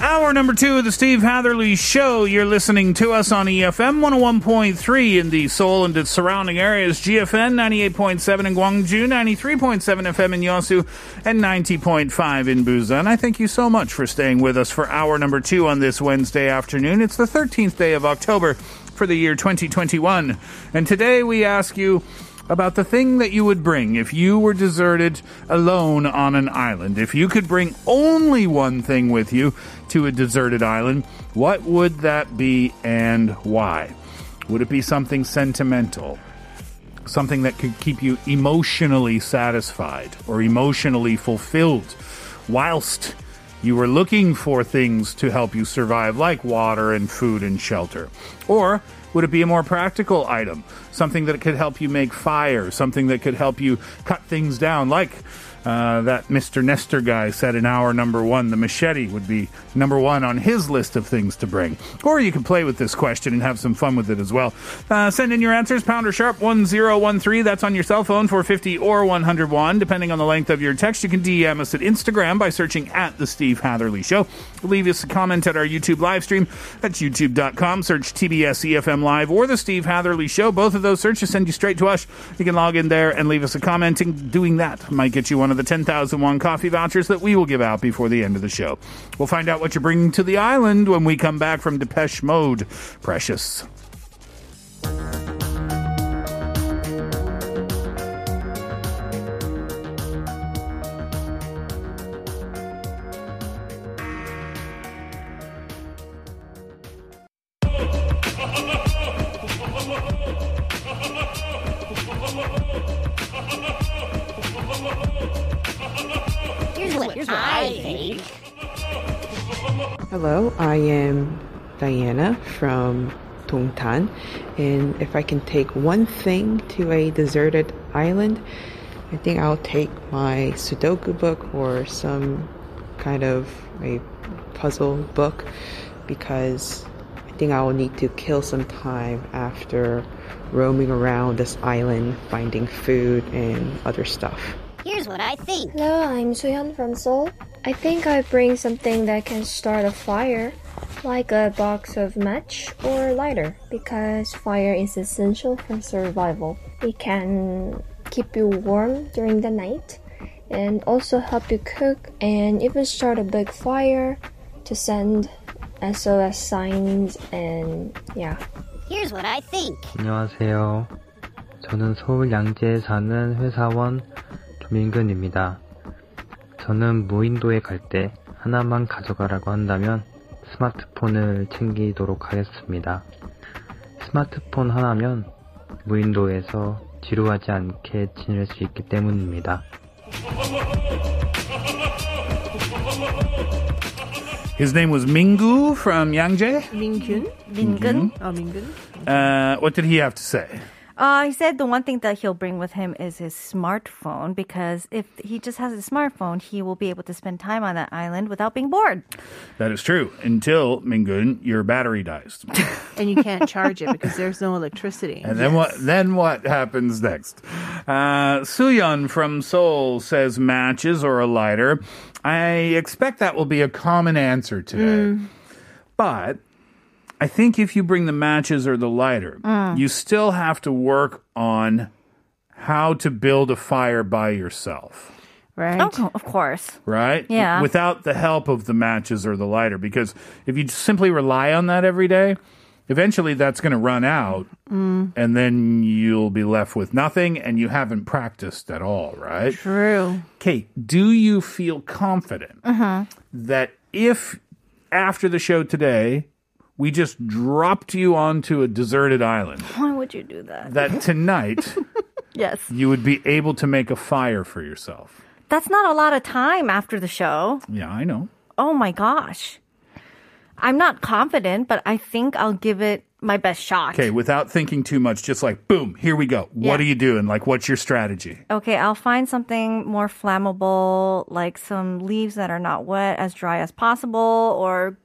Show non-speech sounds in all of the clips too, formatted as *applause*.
Hour number two of the Steve Hatherley Show. You're listening to us on EFM 101.3 in the Seoul and its surrounding areas, GFN 98.7 in Gwangju, 93.7 FM in Yosu, and 90.5 in Busan. I thank you so much for staying with us for hour number two on this Wednesday afternoon. It's the 13th day of October for the year 2021. And today we ask you about the thing that you would bring if you were deserted alone on an island. If you could bring only one thing with you to a deserted island, what would that be and why? Would it be something sentimental? Something that could keep you emotionally satisfied or emotionally fulfilled whilst you were looking for things to help you survive, like water and food and shelter? Or would it be a more practical item? Something that could help you make fire, something that could help you cut things down, like uh, that Mr. Nestor guy said in hour number one, the machete would be number one on his list of things to bring. Or you can play with this question and have some fun with it as well. Uh, send in your answers, pounder sharp 1013. That's on your cell phone for 50 or 101, depending on the length of your text. You can DM us at Instagram by searching at The Steve Hatherley Show. Leave us a comment at our YouTube live stream. That's youtube.com. Search TBS EFM Live or The Steve Hatherley Show. Both of those searches send you straight to us. You can log in there and leave us a comment. And doing that might get you one of the 10,000 won coffee vouchers that we will give out before the end of the show. We'll find out what you're bringing to the island when we come back from Depeche Mode. Precious. What, I think. Hello, I am Diana from Dongtan, and if I can take one thing to a deserted island, I think I'll take my Sudoku book or some kind of a puzzle book because I think I will need to kill some time after roaming around this island finding food and other stuff. Here's what I think. Hello, I'm Suhyun from Seoul. I think I bring something that can start a fire, like a box of match or lighter, because fire is essential for survival. It can keep you warm during the night and also help you cook and even start a big fire to send SOS signs and yeah. Here's what I think. 안녕하세요. 저는 서울 양재에 사는 회사원 조민근입니다. 저는 무인도에 갈 때 하나만 가져가라고 한다면 스마트폰을 챙기도록 하겠습니다. 스마트폰 하나면 무인도에서 지루하지 않게 지낼 수 있기 때문입니다. His name was Mingu from Yangjae. Mingyun? Mingun? Oh, Mingun. Uh, what did he have to say? Uh, he said the one thing that he'll bring with him is his smartphone because if he just has a smartphone, he will be able to spend time on that island without being bored. That is true. Until Mingun, your battery dies. *laughs* and you can't charge it because there's no electricity. And then what? Then what happens next? Uh, Suyeon from Seoul says matches or a lighter. I expect that will be a common answer today. But I think if you bring the matches or the lighter, Mm. you still have to work on how to build a fire by yourself. Right. Oh, of course. Right? Yeah. Without the help of the matches or the lighter. Because if you simply rely on that every day, Eventually, that's going to run out, Mm, and then you'll be left with nothing, and you haven't practiced at all, right? true. Kate, do you feel confident Uh-huh. that if after the show today we just dropped you onto a deserted island, *laughs* Why would you do that? that *laughs* tonight Yes. you would be able to make a fire for yourself? That's not a lot of time after the show. Yeah, I know. Oh my gosh. I'm not confident, but I think I'll give it my best shot. Okay, without thinking too much, just like boom, here we go. What are you doing? Like, what's your strategy? Okay, I'll find something more flammable, like some leaves that are not wet, as dry as possible, or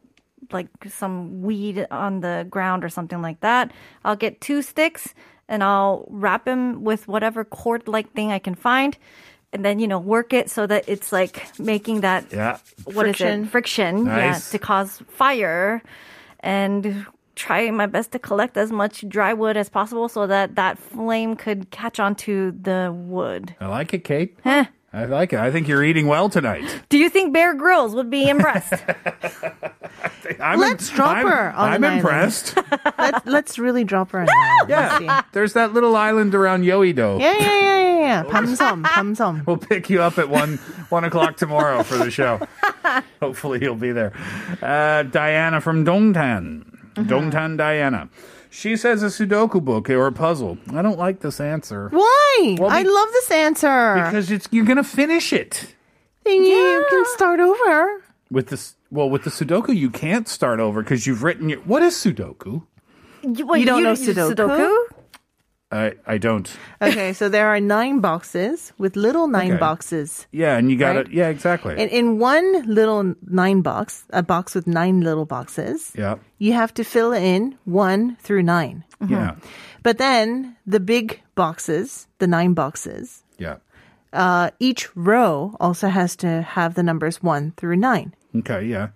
like some weed on the ground or something like that. I'll get two sticks and I'll wrap them with whatever cord like thing I can find. And then, you know, work it so that it's like making that Yeah. what is Friction. it? Friction. Nice. Yeah, to cause fire. And try my best to collect as much dry wood as possible so that that flame could catch onto the wood. I like it, Kate. Huh. I like it. I think you're eating well tonight. Do you think Bear Grylls would be impressed? *laughs* *laughs* I'm Let's drop I'm- her on I'm impressed. *laughs* let's let's really drop her. on an island. Let's see. yeah. There's that little island around Yoido. Yeah, yeah, yeah, yeah, yeah. Pamsom, *laughs* Pamsom. We'll pick you up at one one o'clock tomorrow for the show. Hopefully you'll be there. Uh, Diana from Dongtan. Uh-huh. Dongtan Diana. She says a Sudoku book or a puzzle. I don't like this answer. Why? Well, I love this answer. Because it's you're gonna finish it. then you can start over. With this well, with the Sudoku you can't start over because you've written your what is Sudoku? you, You don't know Sudoku? I I don't. Okay, so there are nine boxes with little nine Okay. boxes. Yeah, and you got Right. Yeah, exactly. And in one little nine box, a box with nine little boxes, yeah. you have to fill in one through nine. Yeah. But then the big boxes, the nine boxes, Yeah. Uh, each row also has to have the numbers one through nine. Okay, yeah.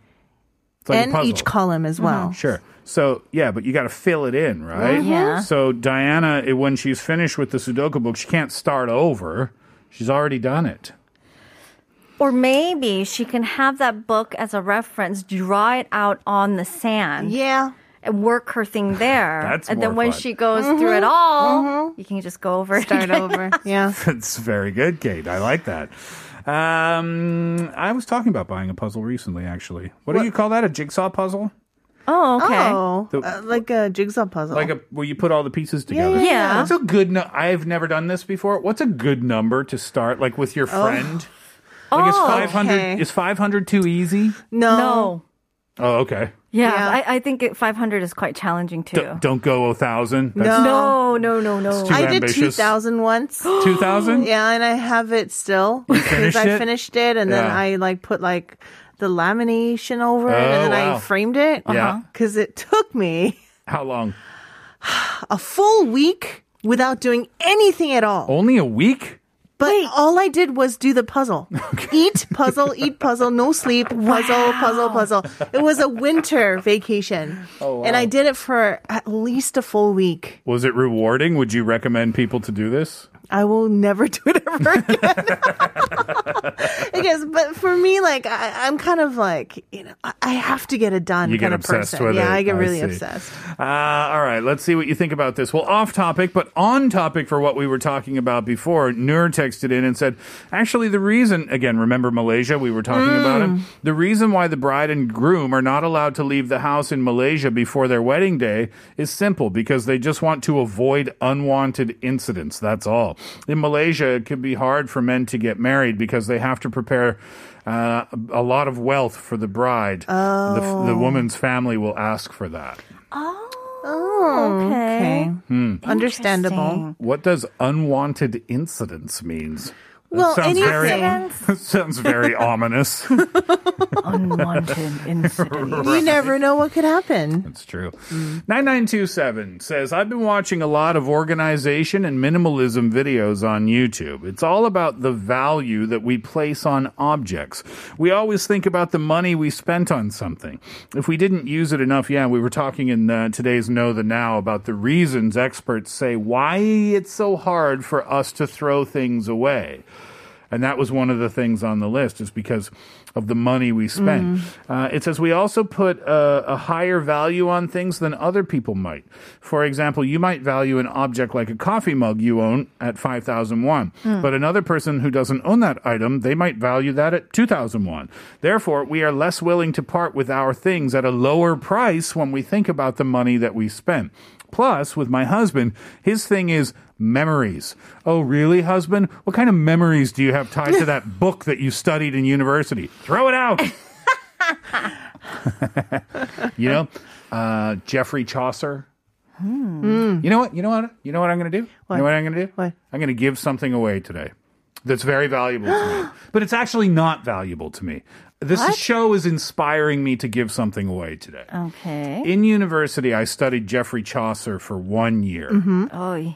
It's like and puzzle. each column as well. Sure. So yeah, but you got to fill it in, right? Mhm. Yeah. So Diana, when she's finished with the Sudoku book, she can't start over. She's already done it. Or maybe she can have that book as a reference, draw it out on the sand. Yeah. And work her thing *laughs* there. That's and then when fun. she goes Mm-hmm. through it all, you can just go over Start again. over. *laughs* Yeah. *laughs* That's very good, Kate. I like that. Um, I was talking about buying a puzzle recently. Actually, what, do you call that? A jigsaw puzzle? Oh, okay. Oh, The- uh, like a jigsaw puzzle. Like a where you put all the pieces together. yeah, yeah. What's a good? No- I've never done this before. What's a good number to start? Like with your Oh. friend. Like is Oh, five hundred okay. is five hundred too easy? no. No. Oh, okay. Yeah, Yeah. I, I think it, 500 is quite challenging too. D- don't go a thousand. No. no, no, no, no. too I did 2000 once. Two thousand. *gasps* *gasps* yeah, and I have it still. Because I it? finished it and then I like put like the lamination over it and Oh, then wow. I framed it. Yeah. Uh-huh. Because it took me How long? *sighs* a full week without doing anything at all. Only a week? But all I did was do the puzzle. *laughs* Eat puzzle, eat puzzle, no sleep, puzzle, puzzle, puzzle. It was a winter vacation. *laughs* Oh, And. I did it for at least a full week. Was it rewarding? Would you recommend people to do this? I will never do it ever *laughs* again. *laughs* because, but for me, like, I, I'm kind of like, you know, I, have to get it done You get of obsessed person. with yeah, it. I get I really see. obsessed. Uh, all right, let's see what you think about this. Well, off topic, but on topic for what we were talking about before. Nur texted in and said, actually, the reason, again, remember Malaysia? We were talking about Mm. it. The reason why the bride and groom are not allowed to leave the house in Malaysia before their wedding day is simple because they just want to avoid unwanted incidents. That's all. In Malaysia, it could be hard for men to get married because they have to prepare. Uh, a lot of wealth for the bride. The, the Oh. woman's family will ask for that. Oh, okay. Hmm. Understandable. What does unwanted incidents means? That Well, sounds very anything. *laughs* sounds very ominous. *laughs* Unwanted incident. You never know what could happen. That's true. 9927 says, I've been watching a lot of organization and minimalism videos on YouTube. It's all about the value that we place on objects. We always think about the money we spent on something. If we didn't use it enough, yeah, we were talking in uh, today's Know the Now about the reasons experts say why it's so hard for us to throw things away. And that was one of the things on the list, is because of the money we spend. Uh, it says we also put a, a higher value on things than other people might. For example, you might value an object like a coffee mug you own at 5,000 won, but another person who doesn't own that item, they might value that at 2,000 won. Therefore, we are less willing to part with our things at a lower price when we think about the money that we spend. Plus, with my husband, his thing is memories. Oh, really, husband? What kind of memories do you have tied to that *laughs* book that you studied in university? Throw it out. *laughs* *laughs* you know, uh, Geoffrey Chaucer. Hmm. You know what? You know what? You know what I'm going to do? What? You know what I'm going to do? What? I'm going to give something away today that's very valuable to me. *gasps* But it's actually not valuable to me. This What? show is inspiring me to give something away today. Okay. In university, I studied Geoffrey Chaucer for one year. Mm-hmm. Oy.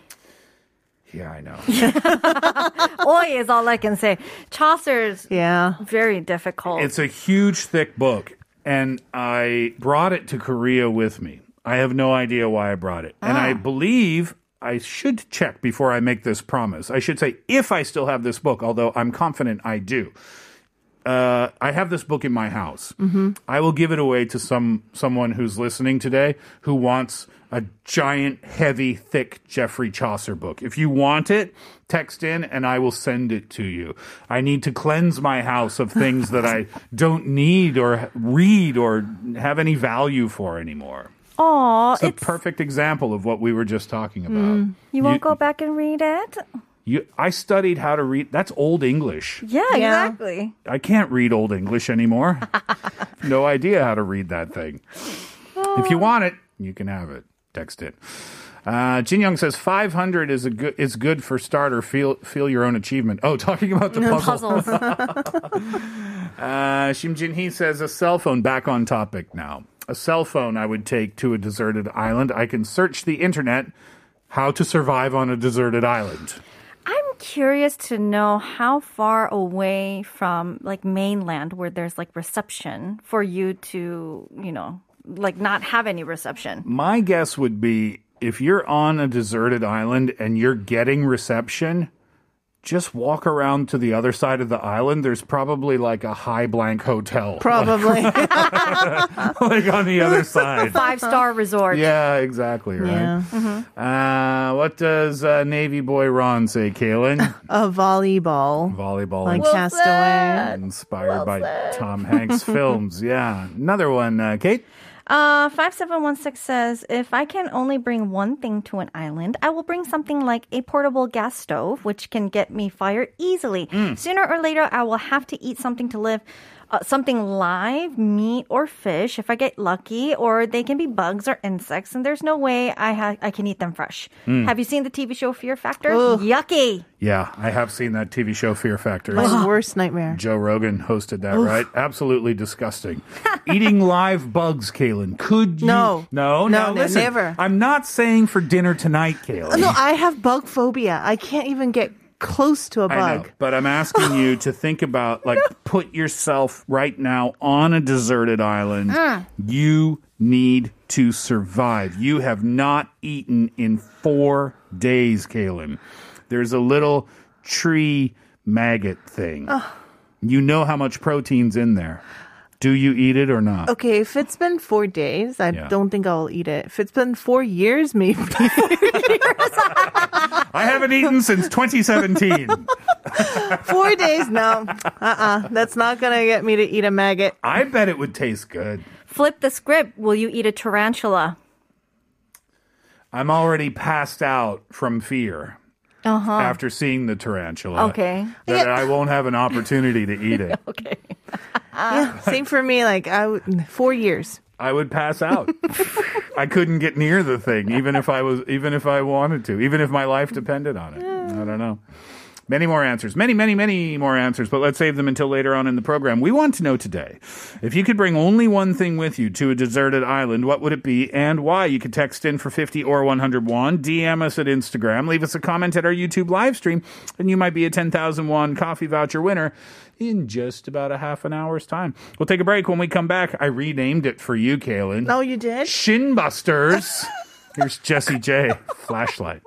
Yeah, I know. *laughs* Oi is all I can say. Chaucer's Yeah. very difficult. It's a huge, thick book, and I brought it to Korea with me. I have no idea why I brought it. And I ah. believe I should check before I make this promise. I should say if I still have this book, although I'm confident I do. Uh, I have this book in my house. I will give it away to some someone who's listening today who wants a giant, heavy, thick Geoffrey Chaucer book. If you want it, text in and I will send it to you. I need to cleanse my house of things that I *laughs* don't need or read or have any value for anymore. Aw, It's a it's, perfect example of what we were just talking about. you won't go back and read it? You, I studied how to read. That's Old English. Yeah, Yeah. exactly. I can't read Old English anymore. *laughs* no idea how to read that thing. If you want it, you can have it. Text it. Uh, Jin Young says 500 is a good is good for starter. Feel feel your own achievement. Oh, *laughs* talking about the *laughs* puzzle. Puzzles. Uh, Shim Jin Hee says a cell phone. Back on topic now. A cell phone I would take to a deserted island. I can search the internet how to survive on a deserted island. I'm curious to know how far away from like mainland where there's like reception for you to, you know, like not have any reception. My guess would be if you're on a deserted island and you're getting reception, just walk around to the other side of the island. There's probably like a high blank hotel. *laughs* Probably. *laughs* like on the other side. *laughs* Five star resort. Yeah, exactly, right? yeah. Uh, what does uh, Navy boy Ron say, Kaylin? A volleyball. Volleyball Like ins- Castaway. inspired by Tom Hanks films. Yeah. Another one, uh, Kate? Uh, 5716 says, if I can only bring one thing to an island, I will bring something like a portable gas stove, which can get me fire easily. Sooner or later, I will have to eat something to live. Uh, something live, meat or fish, if I get lucky, or they can be bugs or insects, and there's no way I ha- I can eat them fresh. Have you seen the TV show Fear Factor? Yucky. Yeah, I have seen that TV show Fear Factor. My worst nightmare. Joe Rogan hosted that, right? Absolutely disgusting. *laughs* Eating live bugs, Kaylin. Could you? No. No, No, no, no, listen, never. I'm not saying for dinner tonight, Kaylin. No, I have bug phobia. I can't even get close to a I know, bug. but I'm asking you to think about, like, *laughs* put yourself right now on a deserted island. Mm. You need to survive. You have not eaten in four days, Kaylin. There's a little tree maggot thing. You know how much protein's in there. Do you eat it or not? Okay, if it's been four days, I Yeah. don't think I'll eat it. If it's been four years, maybe. *laughs* four years. I haven't eaten since 2017. four days, no. Uh-uh. That's not gonna get me to eat a maggot. I bet it would taste good. Flip the script. Will you eat a tarantula? I'm already passed out from fear Uh-huh. after seeing the tarantula. Okay. That I won't have an opportunity to eat it. *laughs* Okay. Yeah, *laughs* same for me. Like I, would- four years. I would pass out. I couldn't get near the thing, even if I was, even if I wanted to, even if my life depended on it. I don't know. Many more answers, many, many, many more answers, but let's save them until later on in the program. We want to know today if you could bring only one thing with you to a deserted island, what would it be and why? You could text in for 50 or 100 won, DM us at Instagram, leave us a comment at our YouTube live stream, and you might be a 10,000 won coffee voucher winner in just about a half an hour's time. We'll take a break. When we come back, I renamed it for you, Kaylin. No, you did. Shin Busters. Here's Jessie J. Flashlight.